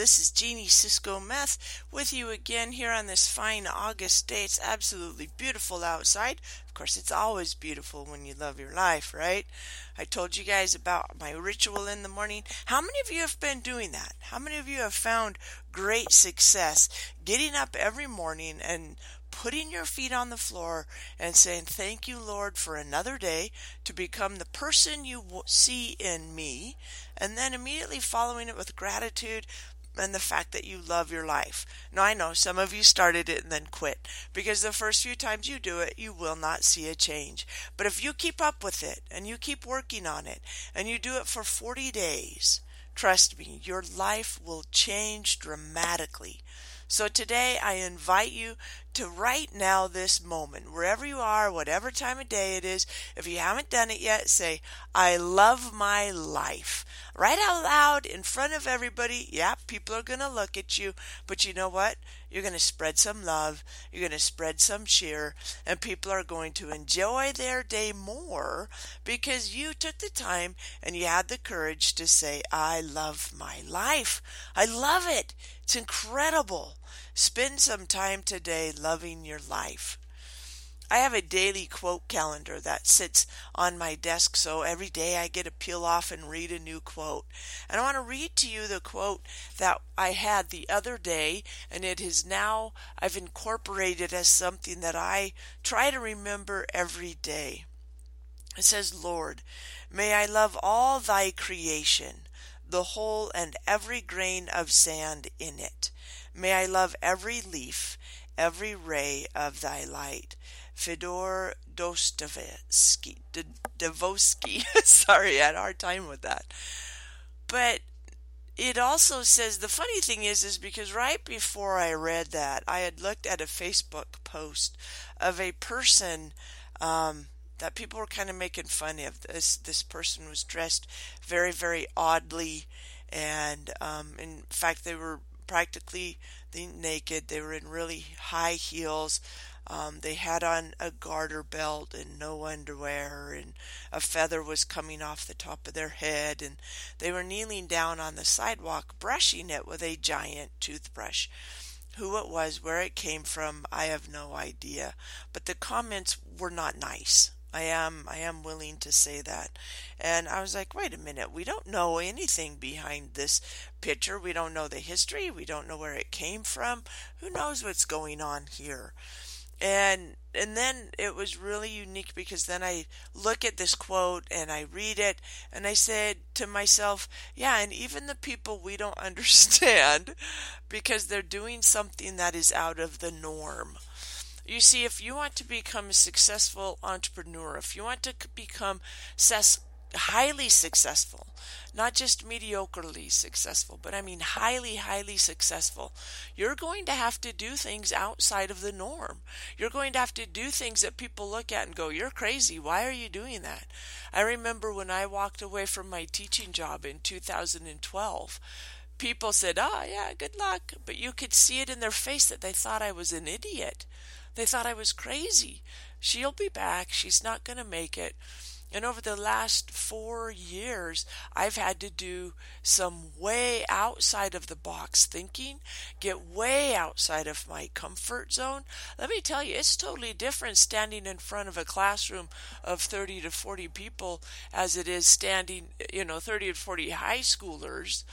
This is Jeannie Cisco Meth with you again here on this fine August day. It's absolutely beautiful outside. Of course, it's always beautiful when you love your life, right? I told you guys about my ritual in the morning. How many of you have been doing that? How many of you have found great success getting up every morning and putting your feet on the floor and saying, Thank you, Lord, for another day to become the person you see in me, and then immediately following it with gratitude and the fact that you love your life. Now, I know some of you started it and then quit because the first few times you do it, you will not see a change. But if you keep up with it and you keep working on it and you do it for 40 days, trust me, your life will change dramatically. So today I invite you to right now, this moment, wherever you are, whatever time of day it is, if you haven't done it yet, say, I love my life. Right out loud in front of everybody. Yeah, people are going to look at you, but you know what? You're going to spread some love. You're going to spread some cheer, and people are going to enjoy their day more because you took the time and you had the courage to say, I love my life. I love it. It's incredible. Spend some time today loving your life. I have a daily quote calendar that sits on my desk, so every day I get to peel off and read a new quote. And I want to read to you the quote that I had the other day, and it is now I've incorporated as something that I try to remember every day. It says, Lord, may I love all thy creation, the whole and every grain of sand in it. May I love every leaf, every ray of thy light. Fedor Dostoevsky, Devosky. Sorry, I had a hard time with that. But it also says the funny thing is is because right before I read that, I had looked at a Facebook post of a person um, that people were kind of making fun of. This this person was dressed very very oddly, and um, in fact they were practically naked. They were in really high heels. Um, they had on a garter belt and no underwear, and a feather was coming off the top of their head, and they were kneeling down on the sidewalk, brushing it with a giant toothbrush. Who it was, where it came from, I have no idea, but the comments were not nice. I am I am willing to say that. And I was like, wait a minute, we don't know anything behind this picture. We don't know the history. We don't know where it came from. Who knows what's going on here? And and then it was really unique because then I look at this quote and I read it and I said to myself, yeah, and even the people we don't understand because they're doing something that is out of the norm you see, if you want to become a successful entrepreneur, if you want to become ses- highly successful, not just mediocrely successful, but I mean highly, highly successful, you're going to have to do things outside of the norm. You're going to have to do things that people look at and go, You're crazy. Why are you doing that? I remember when I walked away from my teaching job in 2012 people said, Oh, yeah, good luck. But you could see it in their face that they thought I was an idiot. They thought I was crazy. She'll be back. She's not going to make it. And over the last four years, I've had to do some way outside of the box thinking, get way outside of my comfort zone. Let me tell you, it's totally different standing in front of a classroom of 30 to 40 people as it is standing, you know, 30 to 40 high schoolers,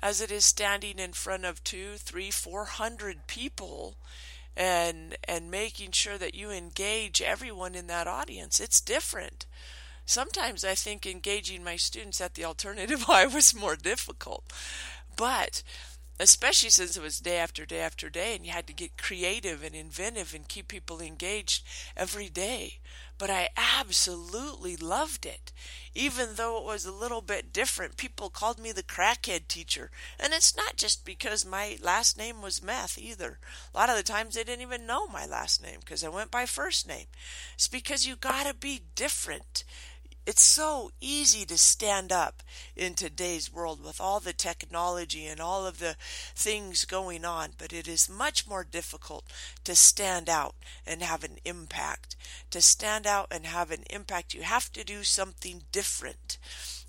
as it is standing in front of two, three, four hundred people and and making sure that you engage everyone in that audience. It's different. Sometimes I think engaging my students at the alternative Y was more difficult. But especially since it was day after day after day and you had to get creative and inventive and keep people engaged every day. But I absolutely loved it. Even though it was a little bit different, people called me the crackhead teacher. And it's not just because my last name was Meth either. A lot of the times they didn't even know my last name because I went by first name. It's because you gotta be different it's so easy to stand up in today's world with all the technology and all of the things going on, but it is much more difficult to stand out and have an impact. To stand out and have an impact, you have to do something different.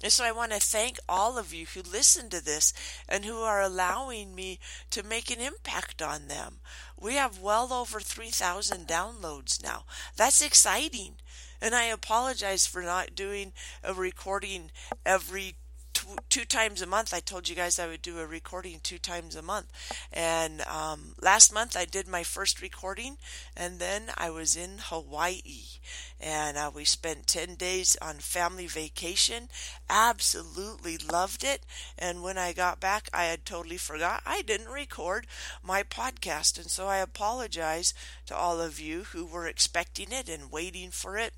And so I want to thank all of you who listen to this and who are allowing me to make an impact on them. We have well over 3,000 downloads now. That's exciting. And I apologize for not doing a recording every two times a month. I told you guys I would do a recording two times a month. And um, last month I did my first recording, and then I was in Hawaii. And uh, we spent 10 days on family vacation. Absolutely loved it. And when I got back, I had totally forgot I didn't record my podcast. And so I apologize to all of you who were expecting it and waiting for it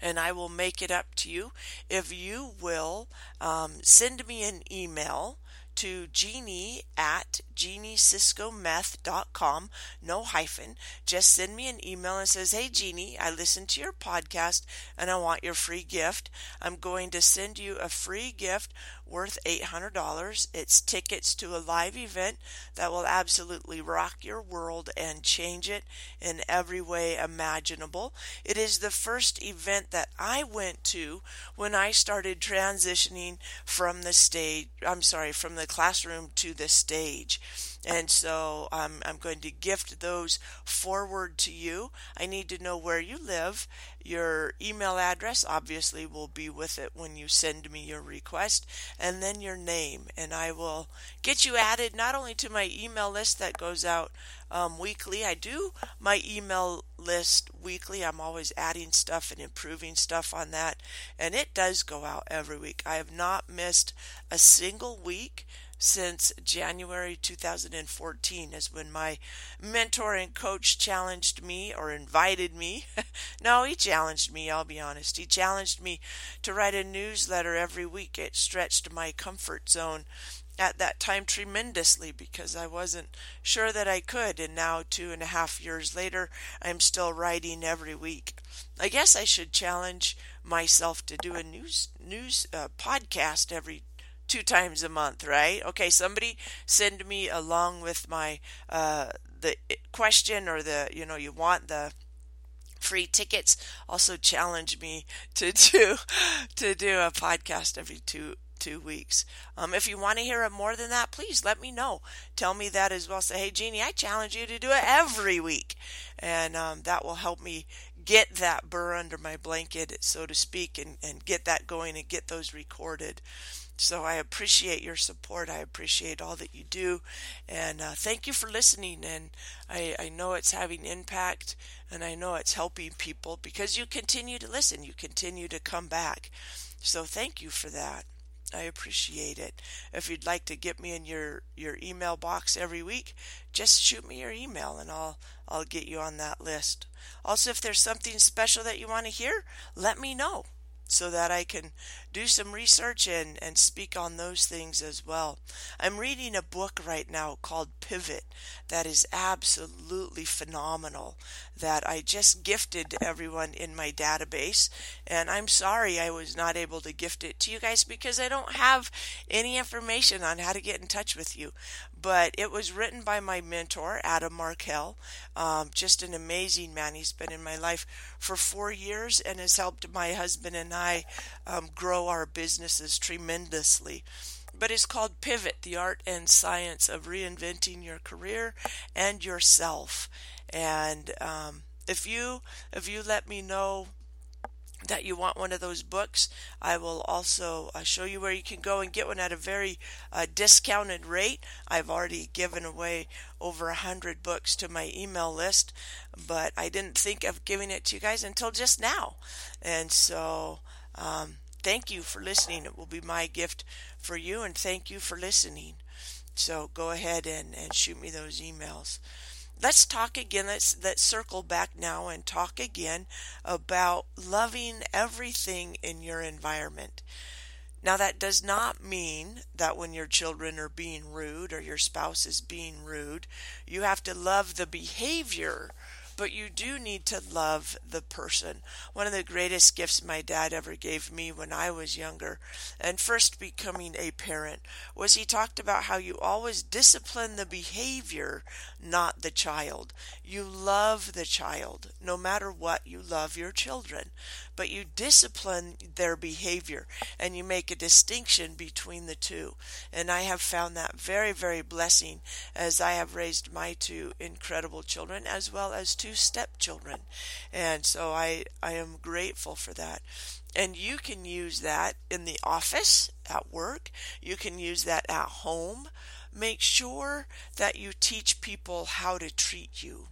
and I will make it up to you. If you will um, send me an email to Jeannie at jeannieciscometh.com, no hyphen. Just send me an email and says, Hey Jeannie, I listened to your podcast and I want your free gift. I'm going to send you a free gift worth $800. It's tickets to a live event that will absolutely rock your world and change it in every way imaginable. It is the first event that I went to when I started transitioning from the stage, I'm sorry, from the classroom to the stage. And so um, I'm going to gift those forward to you. I need to know where you live. Your email address obviously will be with it when you send me your request, and then your name. And I will get you added not only to my email list that goes out um, weekly, I do my email list weekly. I'm always adding stuff and improving stuff on that, and it does go out every week. I have not missed a single week since January 2014 is when my mentor and coach challenged me or invited me. no, he challenged me, I'll be honest. He challenged me to write a newsletter every week. It stretched my comfort zone at that time tremendously because I wasn't sure that I could. And now, two and a half years later, I'm still writing every week. I guess I should challenge myself to do a news news uh, podcast every two times a month, right? Okay, somebody send me along with my uh, the question or the you know you want the free tickets. Also challenge me to do to do a podcast every two two weeks. Um, if you want to hear it more than that, please let me know. Tell me that as well. Say, hey, Jeannie, I challenge you to do it every week. And um, that will help me get that burr under my blanket, so to speak, and, and get that going and get those recorded. So I appreciate your support. I appreciate all that you do. And uh, thank you for listening. And I, I know it's having impact and I know it's helping people because you continue to listen, you continue to come back. So thank you for that. I appreciate it. If you'd like to get me in your, your email box every week, just shoot me your email and I'll I'll get you on that list. Also, if there's something special that you want to hear, let me know so that I can do some research and, and speak on those things as well. I'm reading a book right now called Pivot that is absolutely phenomenal that I just gifted to everyone in my database. And I'm sorry I was not able to gift it to you guys because I don't have any information on how to get in touch with you but it was written by my mentor, Adam Markel. Um, just an amazing man. He's been in my life for four years and has helped my husband and I um, grow our businesses tremendously. But it's called Pivot The Art and Science of Reinventing Your Career and Yourself. And um, if you if you let me know that you want one of those books, I will also uh, show you where you can go and get one at a very uh, discounted rate. I've already given away over a hundred books to my email list, but I didn't think of giving it to you guys until just now. And so, um, thank you for listening. It will be my gift for you, and thank you for listening. So go ahead and, and shoot me those emails let's talk again. Let's let's circle back now and talk again about loving everything in your environment. Now that does not mean that when your children are being rude or your spouse is being rude, you have to love the behavior but you do need to love the person. One of the greatest gifts my dad ever gave me when I was younger and first becoming a parent was he talked about how you always discipline the behavior, not the child. You love the child. No matter what, you love your children, but you discipline their behavior and you make a distinction between the two. And I have found that very, very blessing as I have raised my two incredible children as well as two stepchildren. And so I, I am grateful for that. And you can use that in the office, at work. You can use that at home. Make sure that you teach people how to treat you.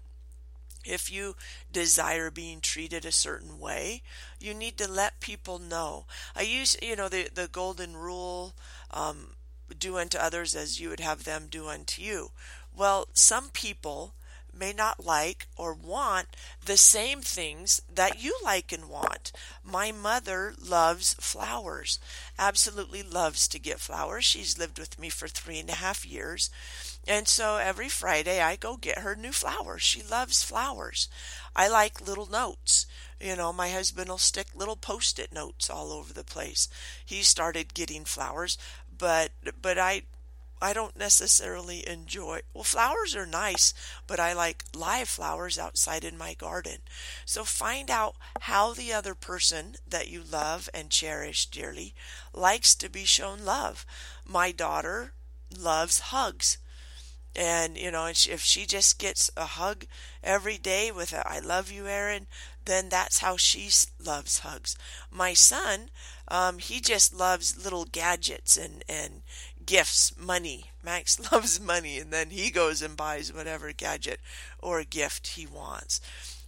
If you desire being treated a certain way, you need to let people know. I use, you know, the, the golden rule um, do unto others as you would have them do unto you. Well, some people may not like or want the same things that you like and want. My mother loves flowers, absolutely loves to get flowers. She's lived with me for three and a half years. And so every Friday I go get her new flowers. She loves flowers. I like little notes. You know, my husband will stick little post-it notes all over the place. He started getting flowers, but but I I don't necessarily enjoy. Well, flowers are nice, but I like live flowers outside in my garden. So find out how the other person that you love and cherish dearly likes to be shown love. My daughter loves hugs. And, you know, if she just gets a hug every day with a I love you, Aaron, then that's how she loves hugs. My son, um, he just loves little gadgets and, and gifts, money. Max loves money, and then he goes and buys whatever gadget or gift he wants.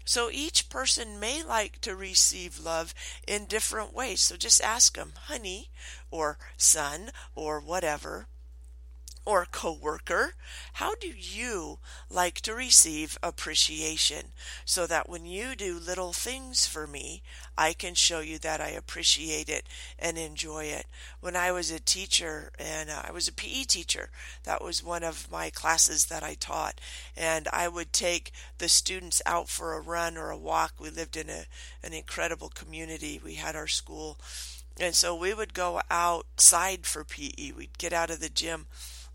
So each person may like to receive love in different ways. So just ask them, honey, or son, or whatever or coworker, how do you like to receive appreciation so that when you do little things for me, I can show you that I appreciate it and enjoy it. When I was a teacher and uh, I was a PE teacher, that was one of my classes that I taught, and I would take the students out for a run or a walk. We lived in a an incredible community. We had our school and so we would go outside for PE. We'd get out of the gym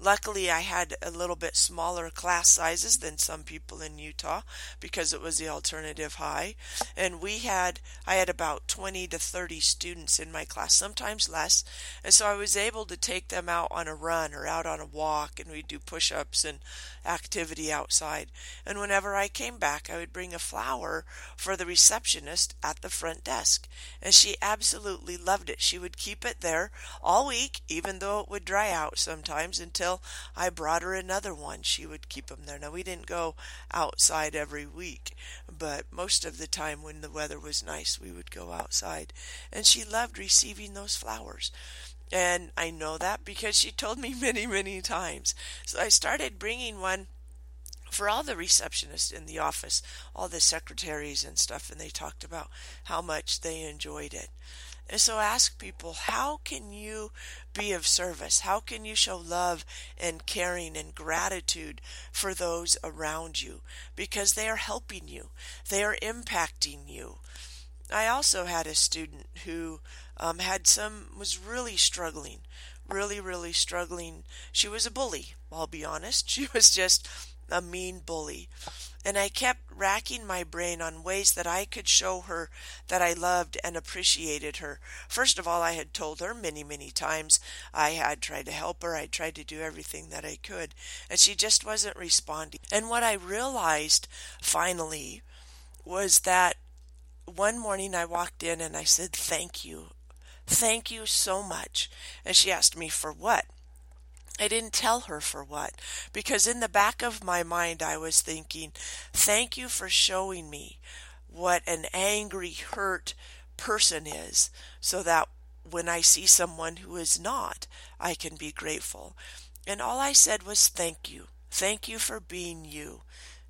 Luckily, I had a little bit smaller class sizes than some people in Utah because it was the alternative high. And we had, I had about 20 to 30 students in my class, sometimes less. And so I was able to take them out on a run or out on a walk, and we'd do push ups and activity outside. And whenever I came back, I would bring a flower for the receptionist at the front desk. And she absolutely loved it. She would keep it there all week, even though it would dry out sometimes until I brought her another one. She would keep them there. Now, we didn't go outside every week, but most of the time when the weather was nice, we would go outside. And she loved receiving those flowers. And I know that because she told me many, many times. So I started bringing one for all the receptionists in the office, all the secretaries and stuff, and they talked about how much they enjoyed it. And so ask people, how can you be of service? How can you show love and caring and gratitude for those around you? Because they are helping you, they are impacting you. I also had a student who um, had some, was really struggling, really, really struggling. She was a bully, I'll be honest. She was just a mean bully. And I kept racking my brain on ways that I could show her that I loved and appreciated her. First of all, I had told her many, many times I had tried to help her, I tried to do everything that I could, and she just wasn't responding. And what I realized finally was that one morning I walked in and I said, Thank you. Thank you so much. And she asked me for what? I didn't tell her for what, because in the back of my mind I was thinking, thank you for showing me what an angry, hurt person is, so that when I see someone who is not, I can be grateful. And all I said was, thank you. Thank you for being you.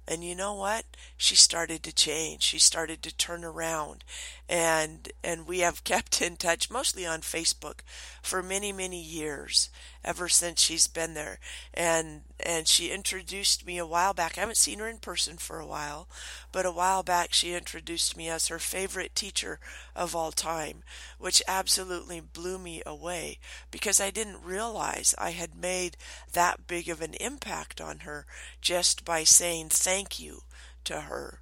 And you know what? She started to change. She started to turn around. And and we have kept in touch mostly on Facebook for many, many years. Ever since she's been there. And and she introduced me a while back. I haven't seen her in person for a while, but a while back she introduced me as her favorite teacher of all time, which absolutely blew me away because I didn't realize I had made that big of an impact on her just by saying thank you to her.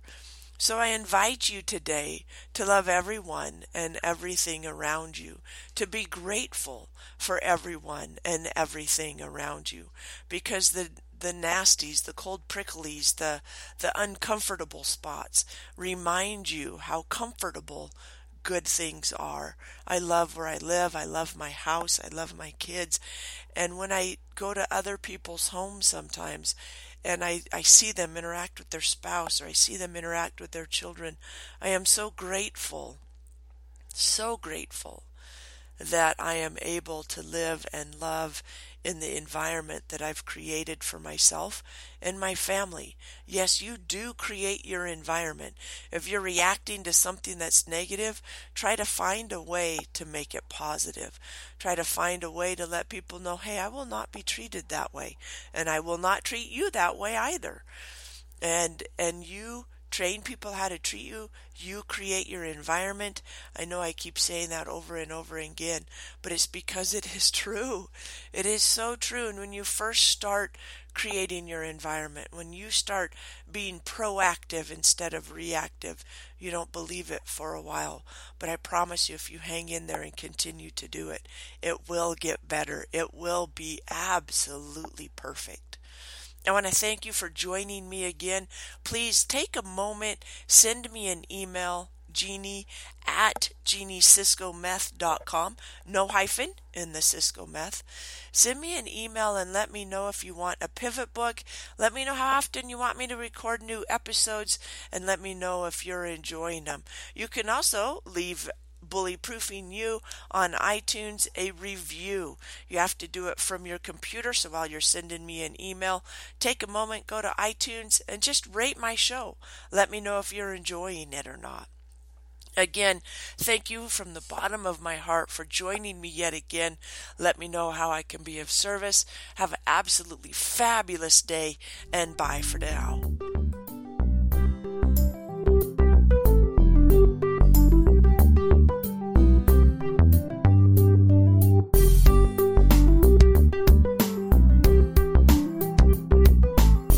So I invite you today to love everyone and everything around you, to be grateful for everyone and everything around you, because the the nasties, the cold pricklies, the the uncomfortable spots remind you how comfortable good things are. I love where I live. I love my house. I love my kids. And when I go to other people's homes sometimes, and I, I see them interact with their spouse or I see them interact with their children, I am so grateful, so grateful that I am able to live and love in the environment that I've created for myself and my family. Yes, you do create your environment. If you're reacting to something that's negative, try to find a way to make it positive. Try to find a way to let people know, hey, I will not be treated that way, and I will not treat you that way either. And and you train people how to treat you. You create your environment. I know I keep saying that over and over again, but it's because it is true. It is so true. And when you first start creating your environment, when you start being proactive instead of reactive, you don't believe it for a while. But I promise you, if you hang in there and continue to do it, it will get better. It will be absolutely perfect. I want to thank you for joining me again. Please take a moment, send me an email, Jeannie at jeannieciscometh.com. No hyphen in the Cisco Meth. Send me an email and let me know if you want a pivot book. Let me know how often you want me to record new episodes and let me know if you're enjoying them. You can also leave Bullyproofing You on iTunes a review. You have to do it from your computer, so while you're sending me an email, take a moment, go to iTunes, and just rate my show. Let me know if you're enjoying it or not. Again, thank you from the bottom of my heart for joining me yet again. Let me know how I can be of service. Have an absolutely fabulous day, and bye for now.